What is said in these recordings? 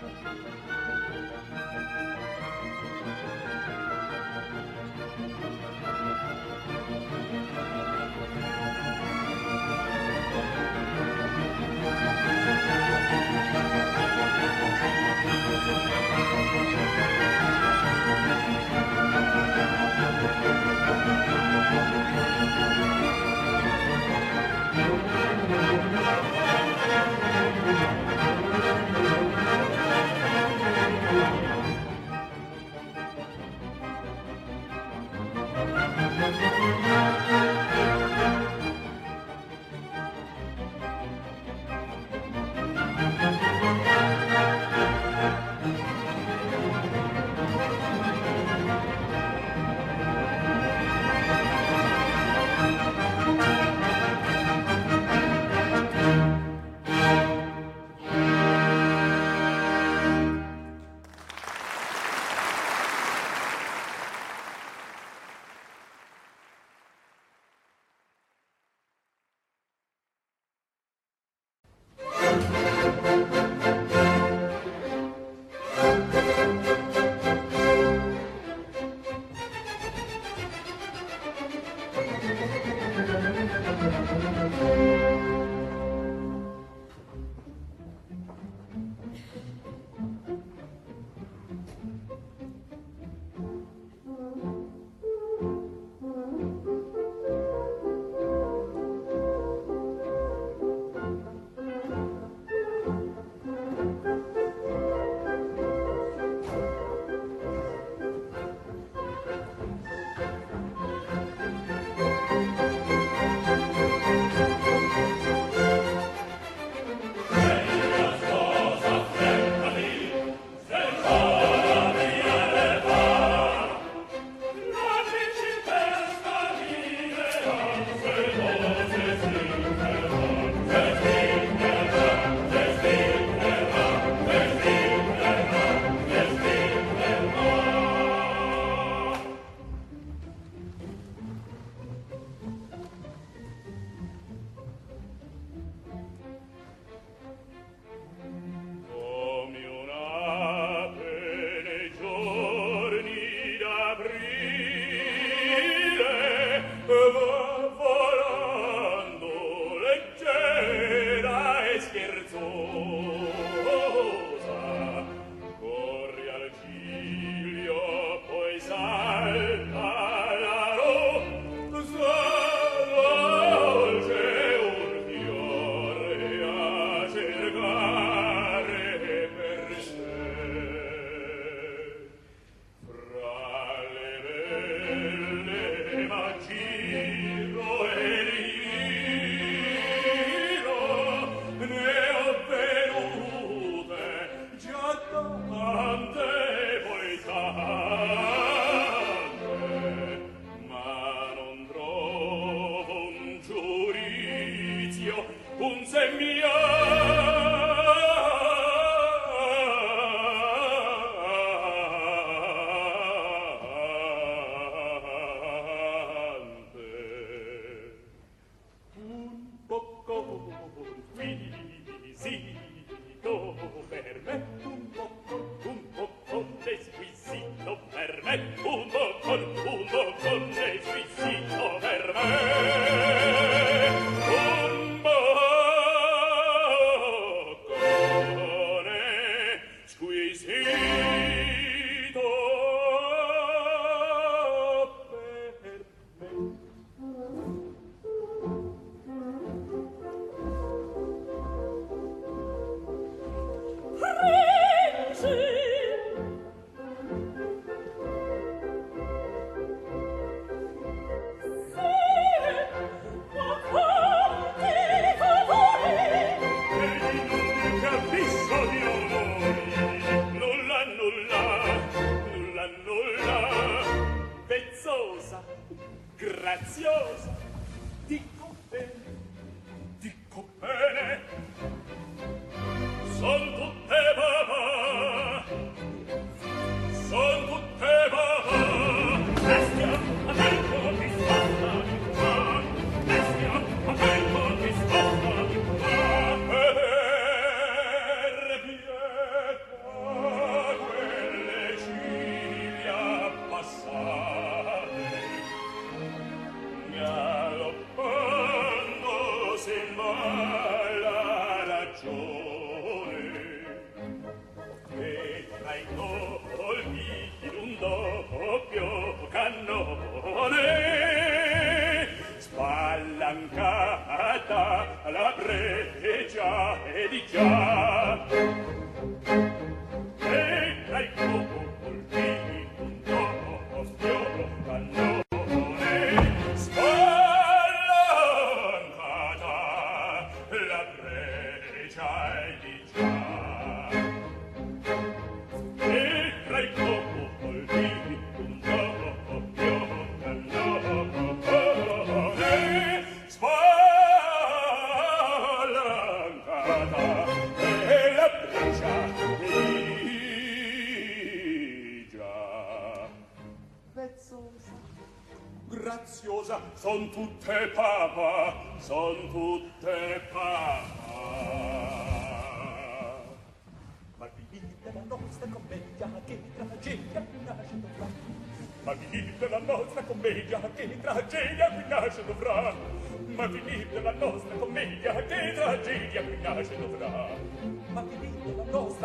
Thank you.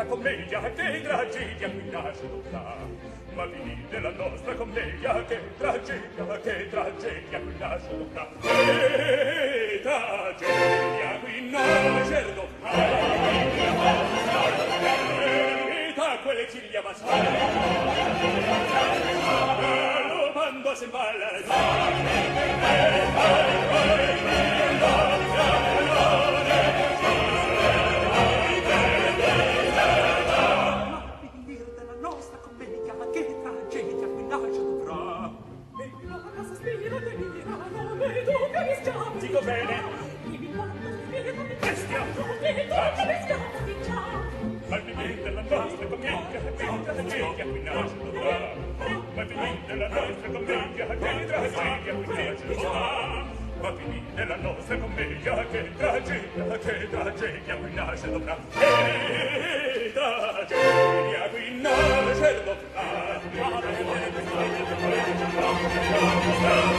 commedia che tragedia qui nasce là ma vidi della nostra commedia che tragedia che tragedia qui nasce là che tragedia qui nasce là verità quelle ciglia bastate lo mando a semballare. che tragedia, che trama. va finì nella nostra commedia, che tragedia, che tragedia, qui nasce dovrà. Che tragedia, qui nasce dovrà. Ma che tragedia, qui nasce dovrà.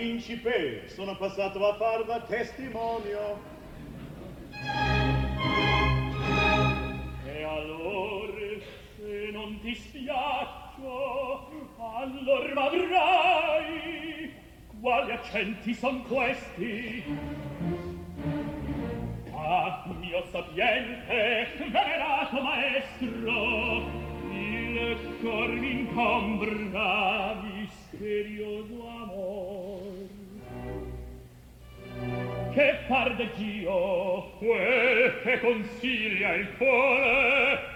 principe, sono passato a far da testimonio. E allora, se non ti spiaccio, allora m'avrai. Quali accenti son questi? Ah, mio sapiente, venerato maestro, il cor m'incombra, del Dio, quel che consiglia il cuore,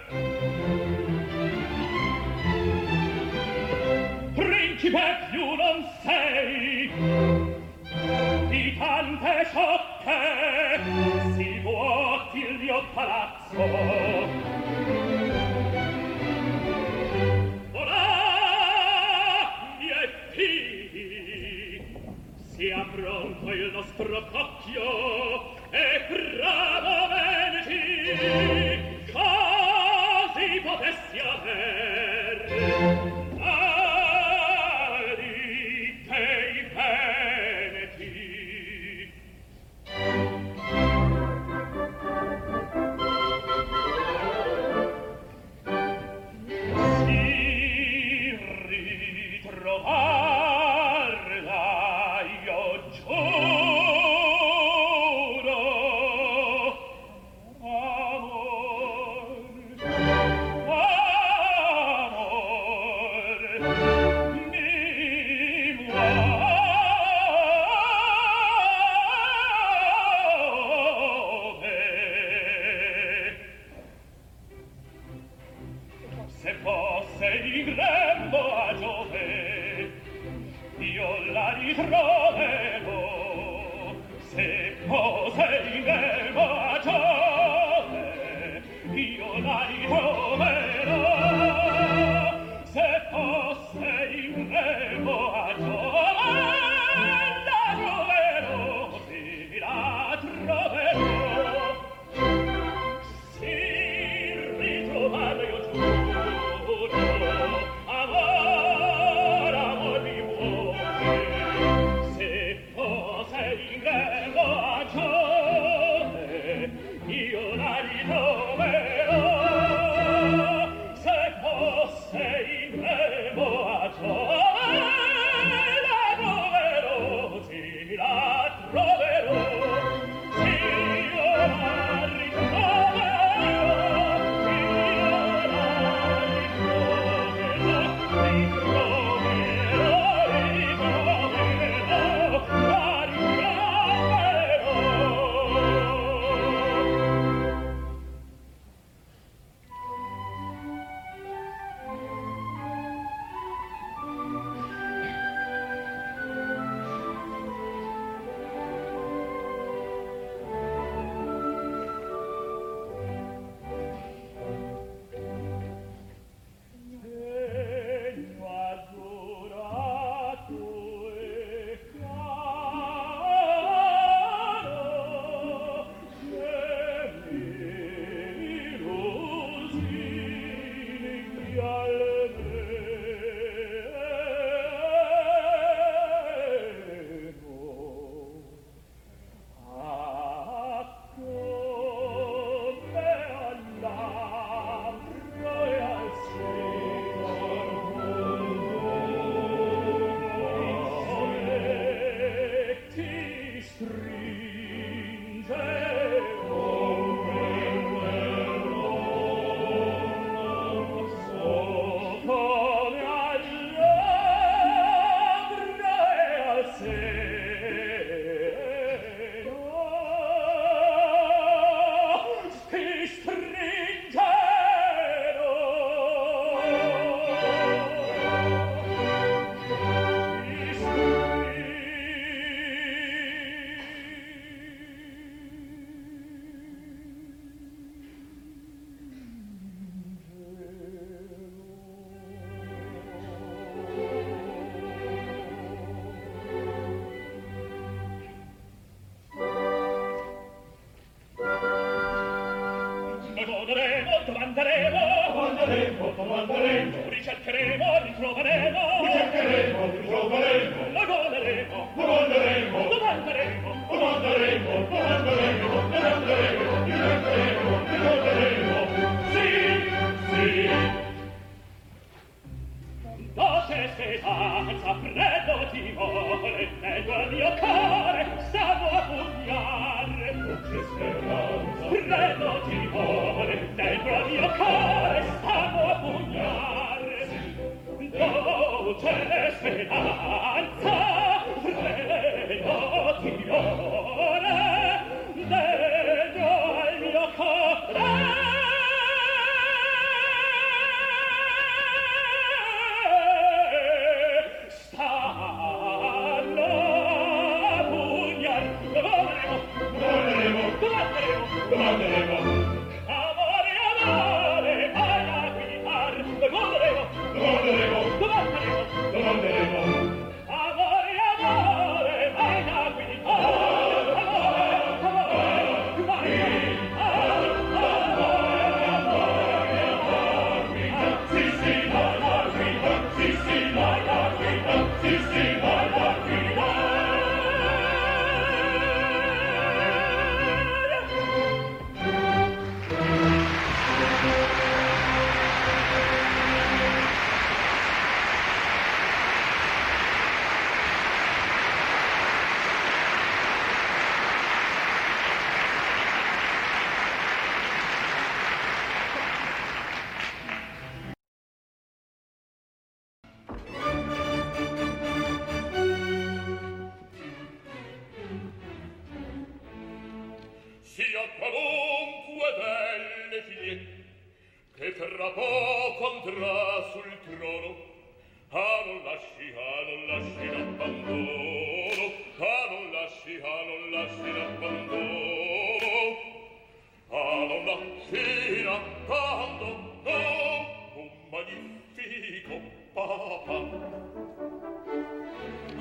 Oh, papa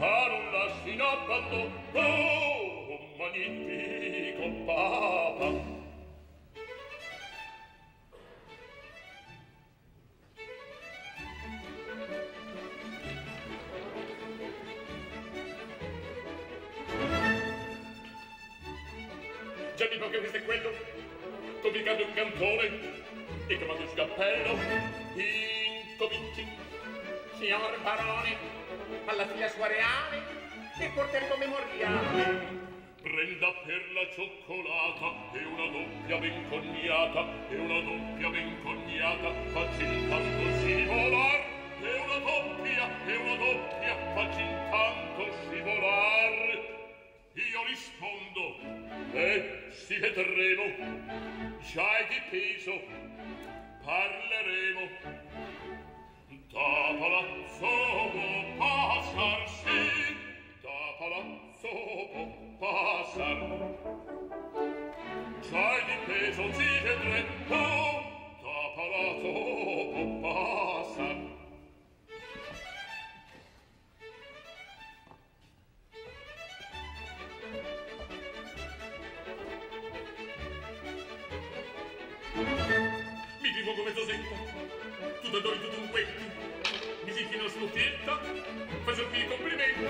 a non lasci in Già dico che questo è quello, complicato un cantone, e chiamato il cappello, incominci signor barone, alla figlia sua reale, che porteremo memoriale. Prenda per la cioccolata e una doppia ben cognata, e una doppia ben cognata, facilitando scivolar. E una doppia, e una doppia, facci facilitando scivolar. Io rispondo, e si vedremo, già è di peso, parleremo. Da palazzo può passar, da palazzo può passar. C'hai di peso zige da palazzo può passar. Mi dico come tu tutto tu tutto un tu Musichino Slucchietta, faccioti i complimenti.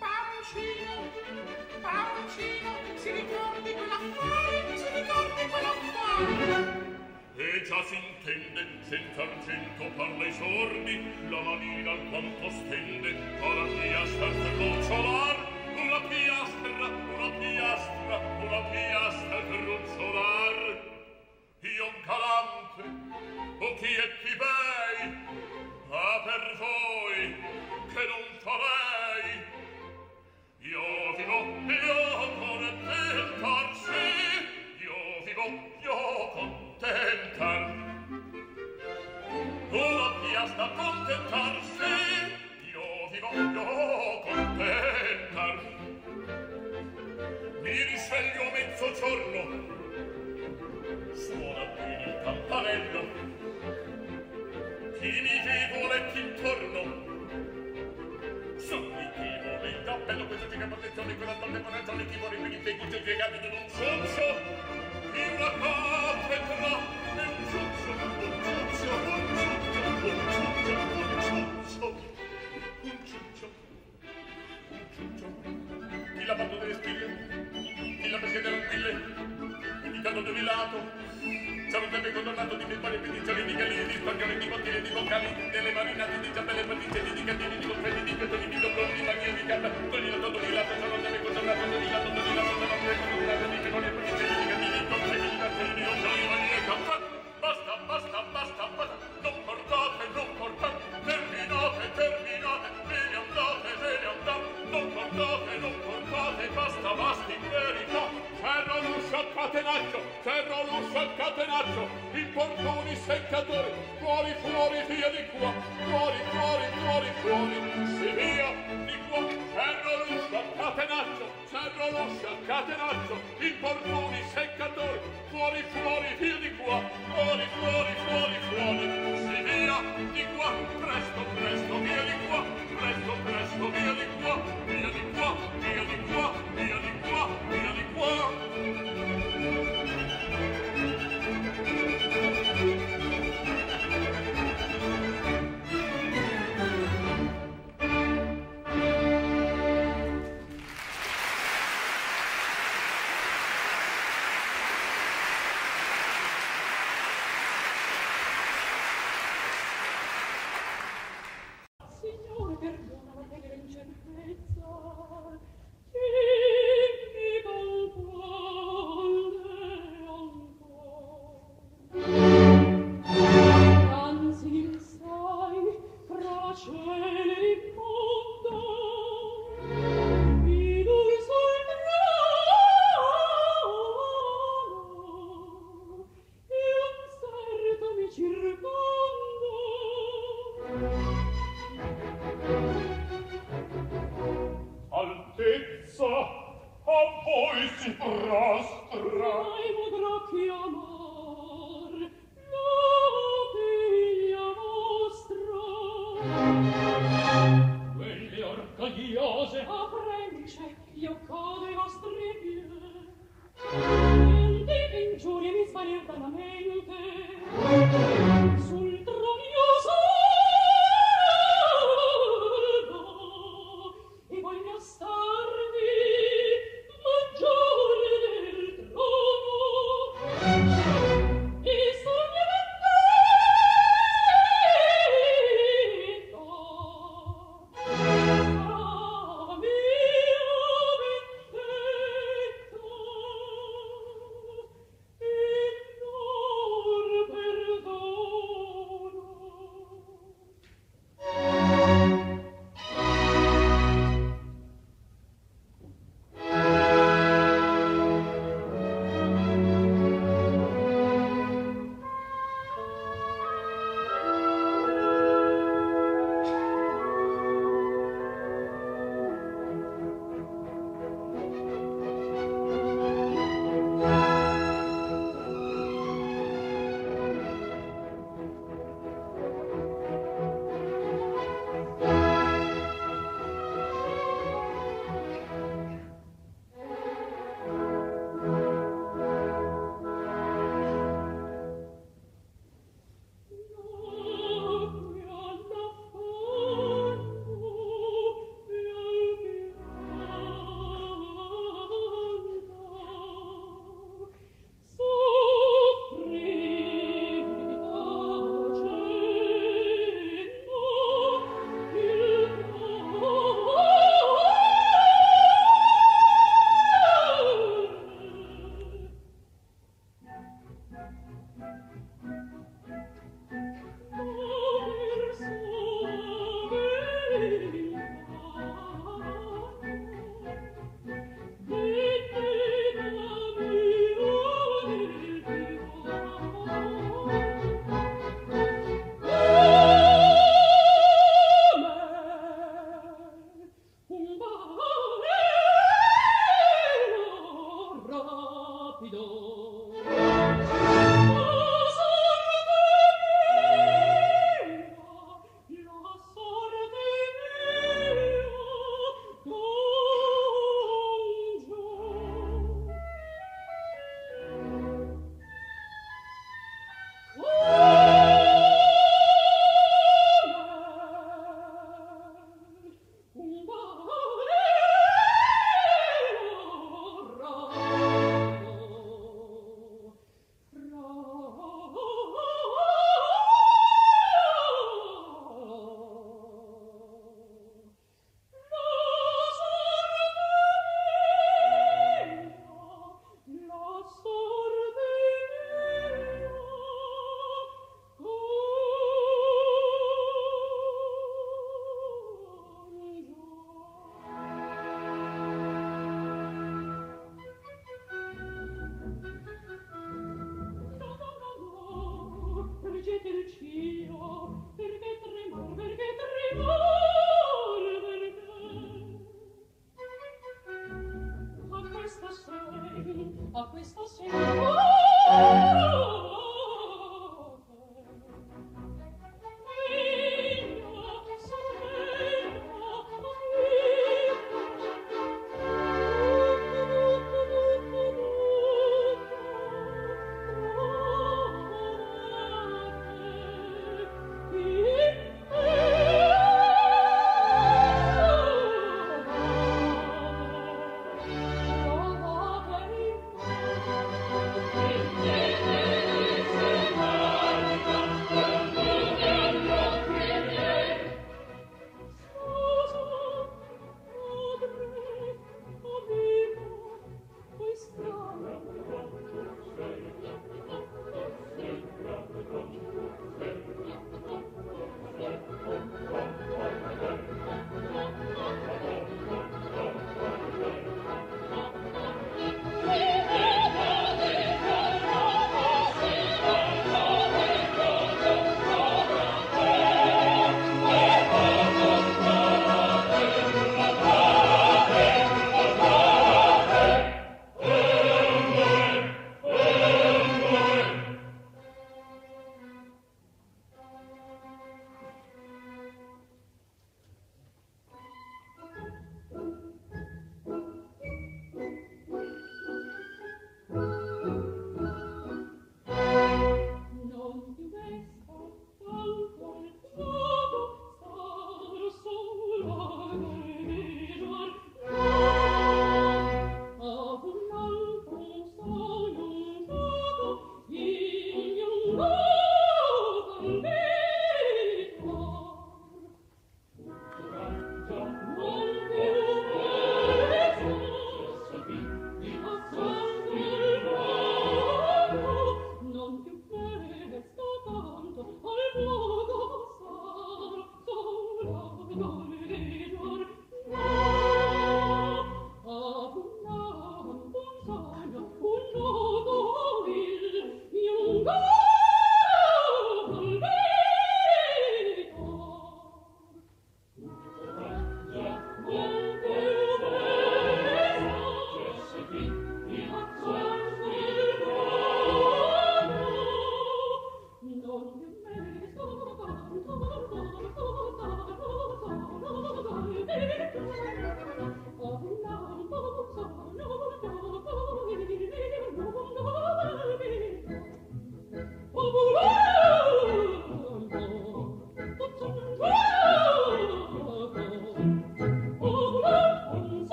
Paolcino, Paolcino, si ricordi quell'affare, si ricordi quell'affare. E già s'intende, cent'argento parla i sordi, la manina alquanto stende, con la piastra per rocciolar, una piastra, una piastra, una piastra per rocciolar. Io galante, o chi è chi bei, ma per voi che non farei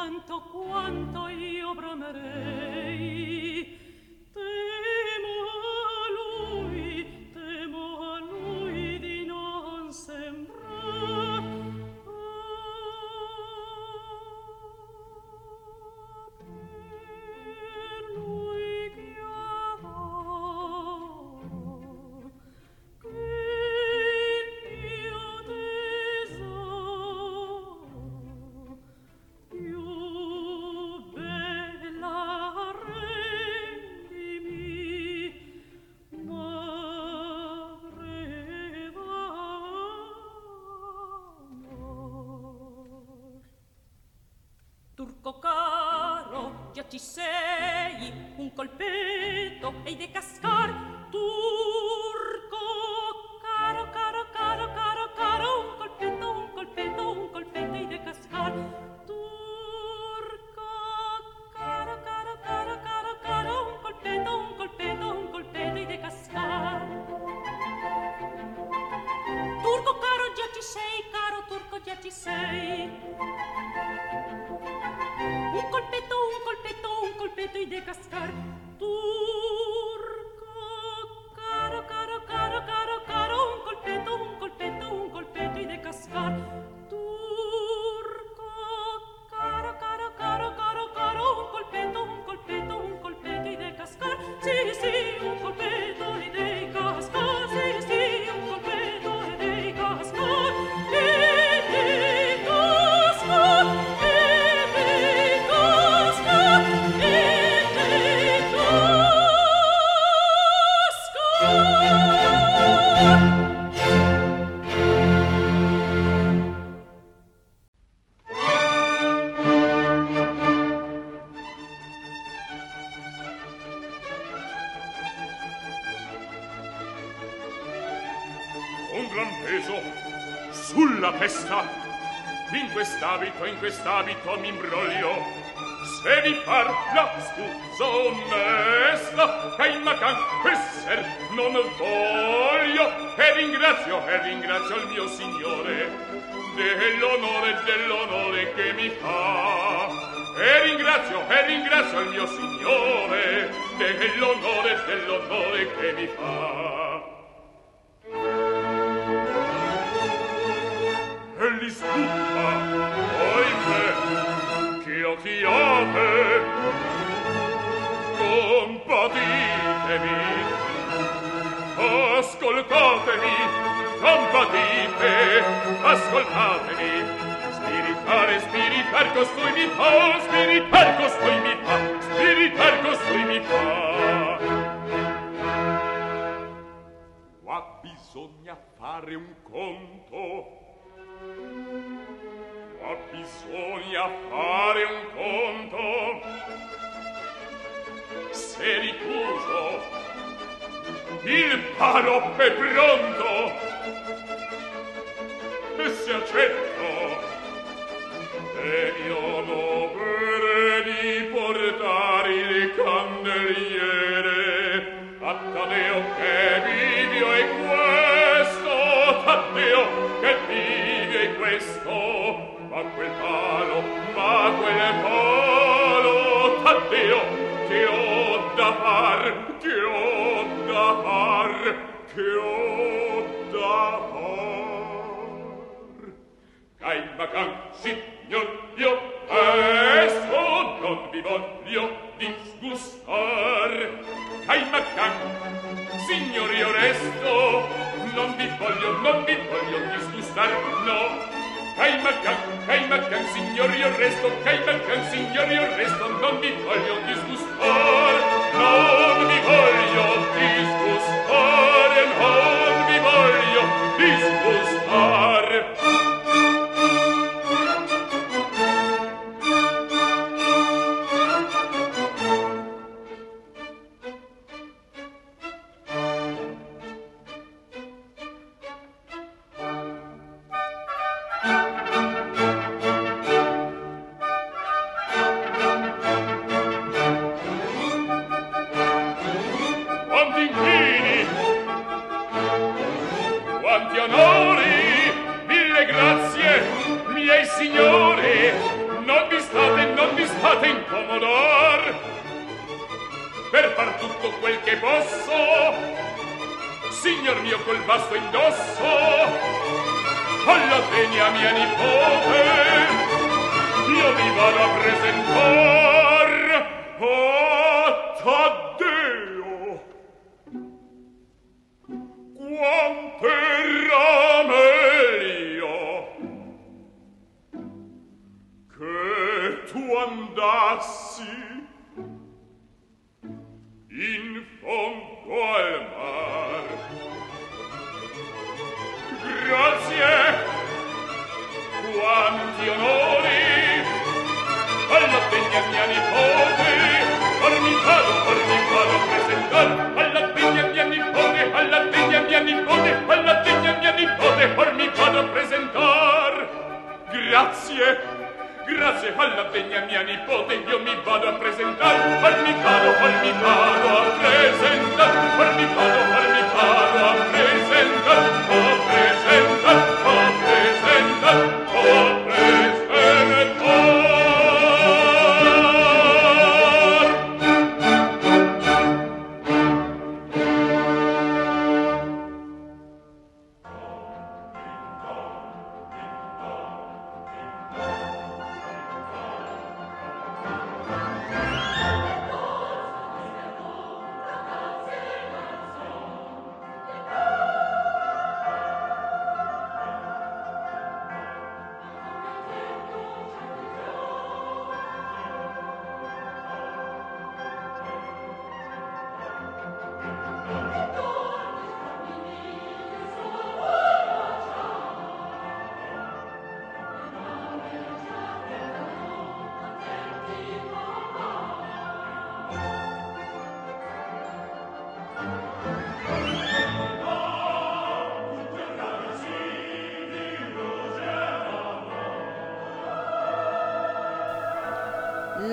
quanto quanto io bramerei. Un gran peso sulla testa. In quest'abito in quest'abito mi imbroglio. Se vi parla scusa onesta che in macan esser non voglio. E ringrazio e ringrazio il mio signore dell'onore dell'onore che mi fa. E ringrazio e ringrazio il mio signore dell'onore dell'onore che mi fa poco ascoltatemi. Spiritare spiritar costui mi fa spiritar costui mi fa spiritar costui mi fa. Qua bisogna fare un conto. Qua bisogna fare un conto. Se ricuso il palo è pronto e si e io l'opere portare il candeliere. A Taddeo che vidio e questo Taddeo che vidio e questo. Ma quel palo ma quel palo che ho da far che ho da far che ho Kein Makan, signor mio, esso non vi voglio disgustar. Kein Makan, signor io resto, non vi voglio, non vi voglio disgustar, no. Kein Makan, kein Makan, signor io resto,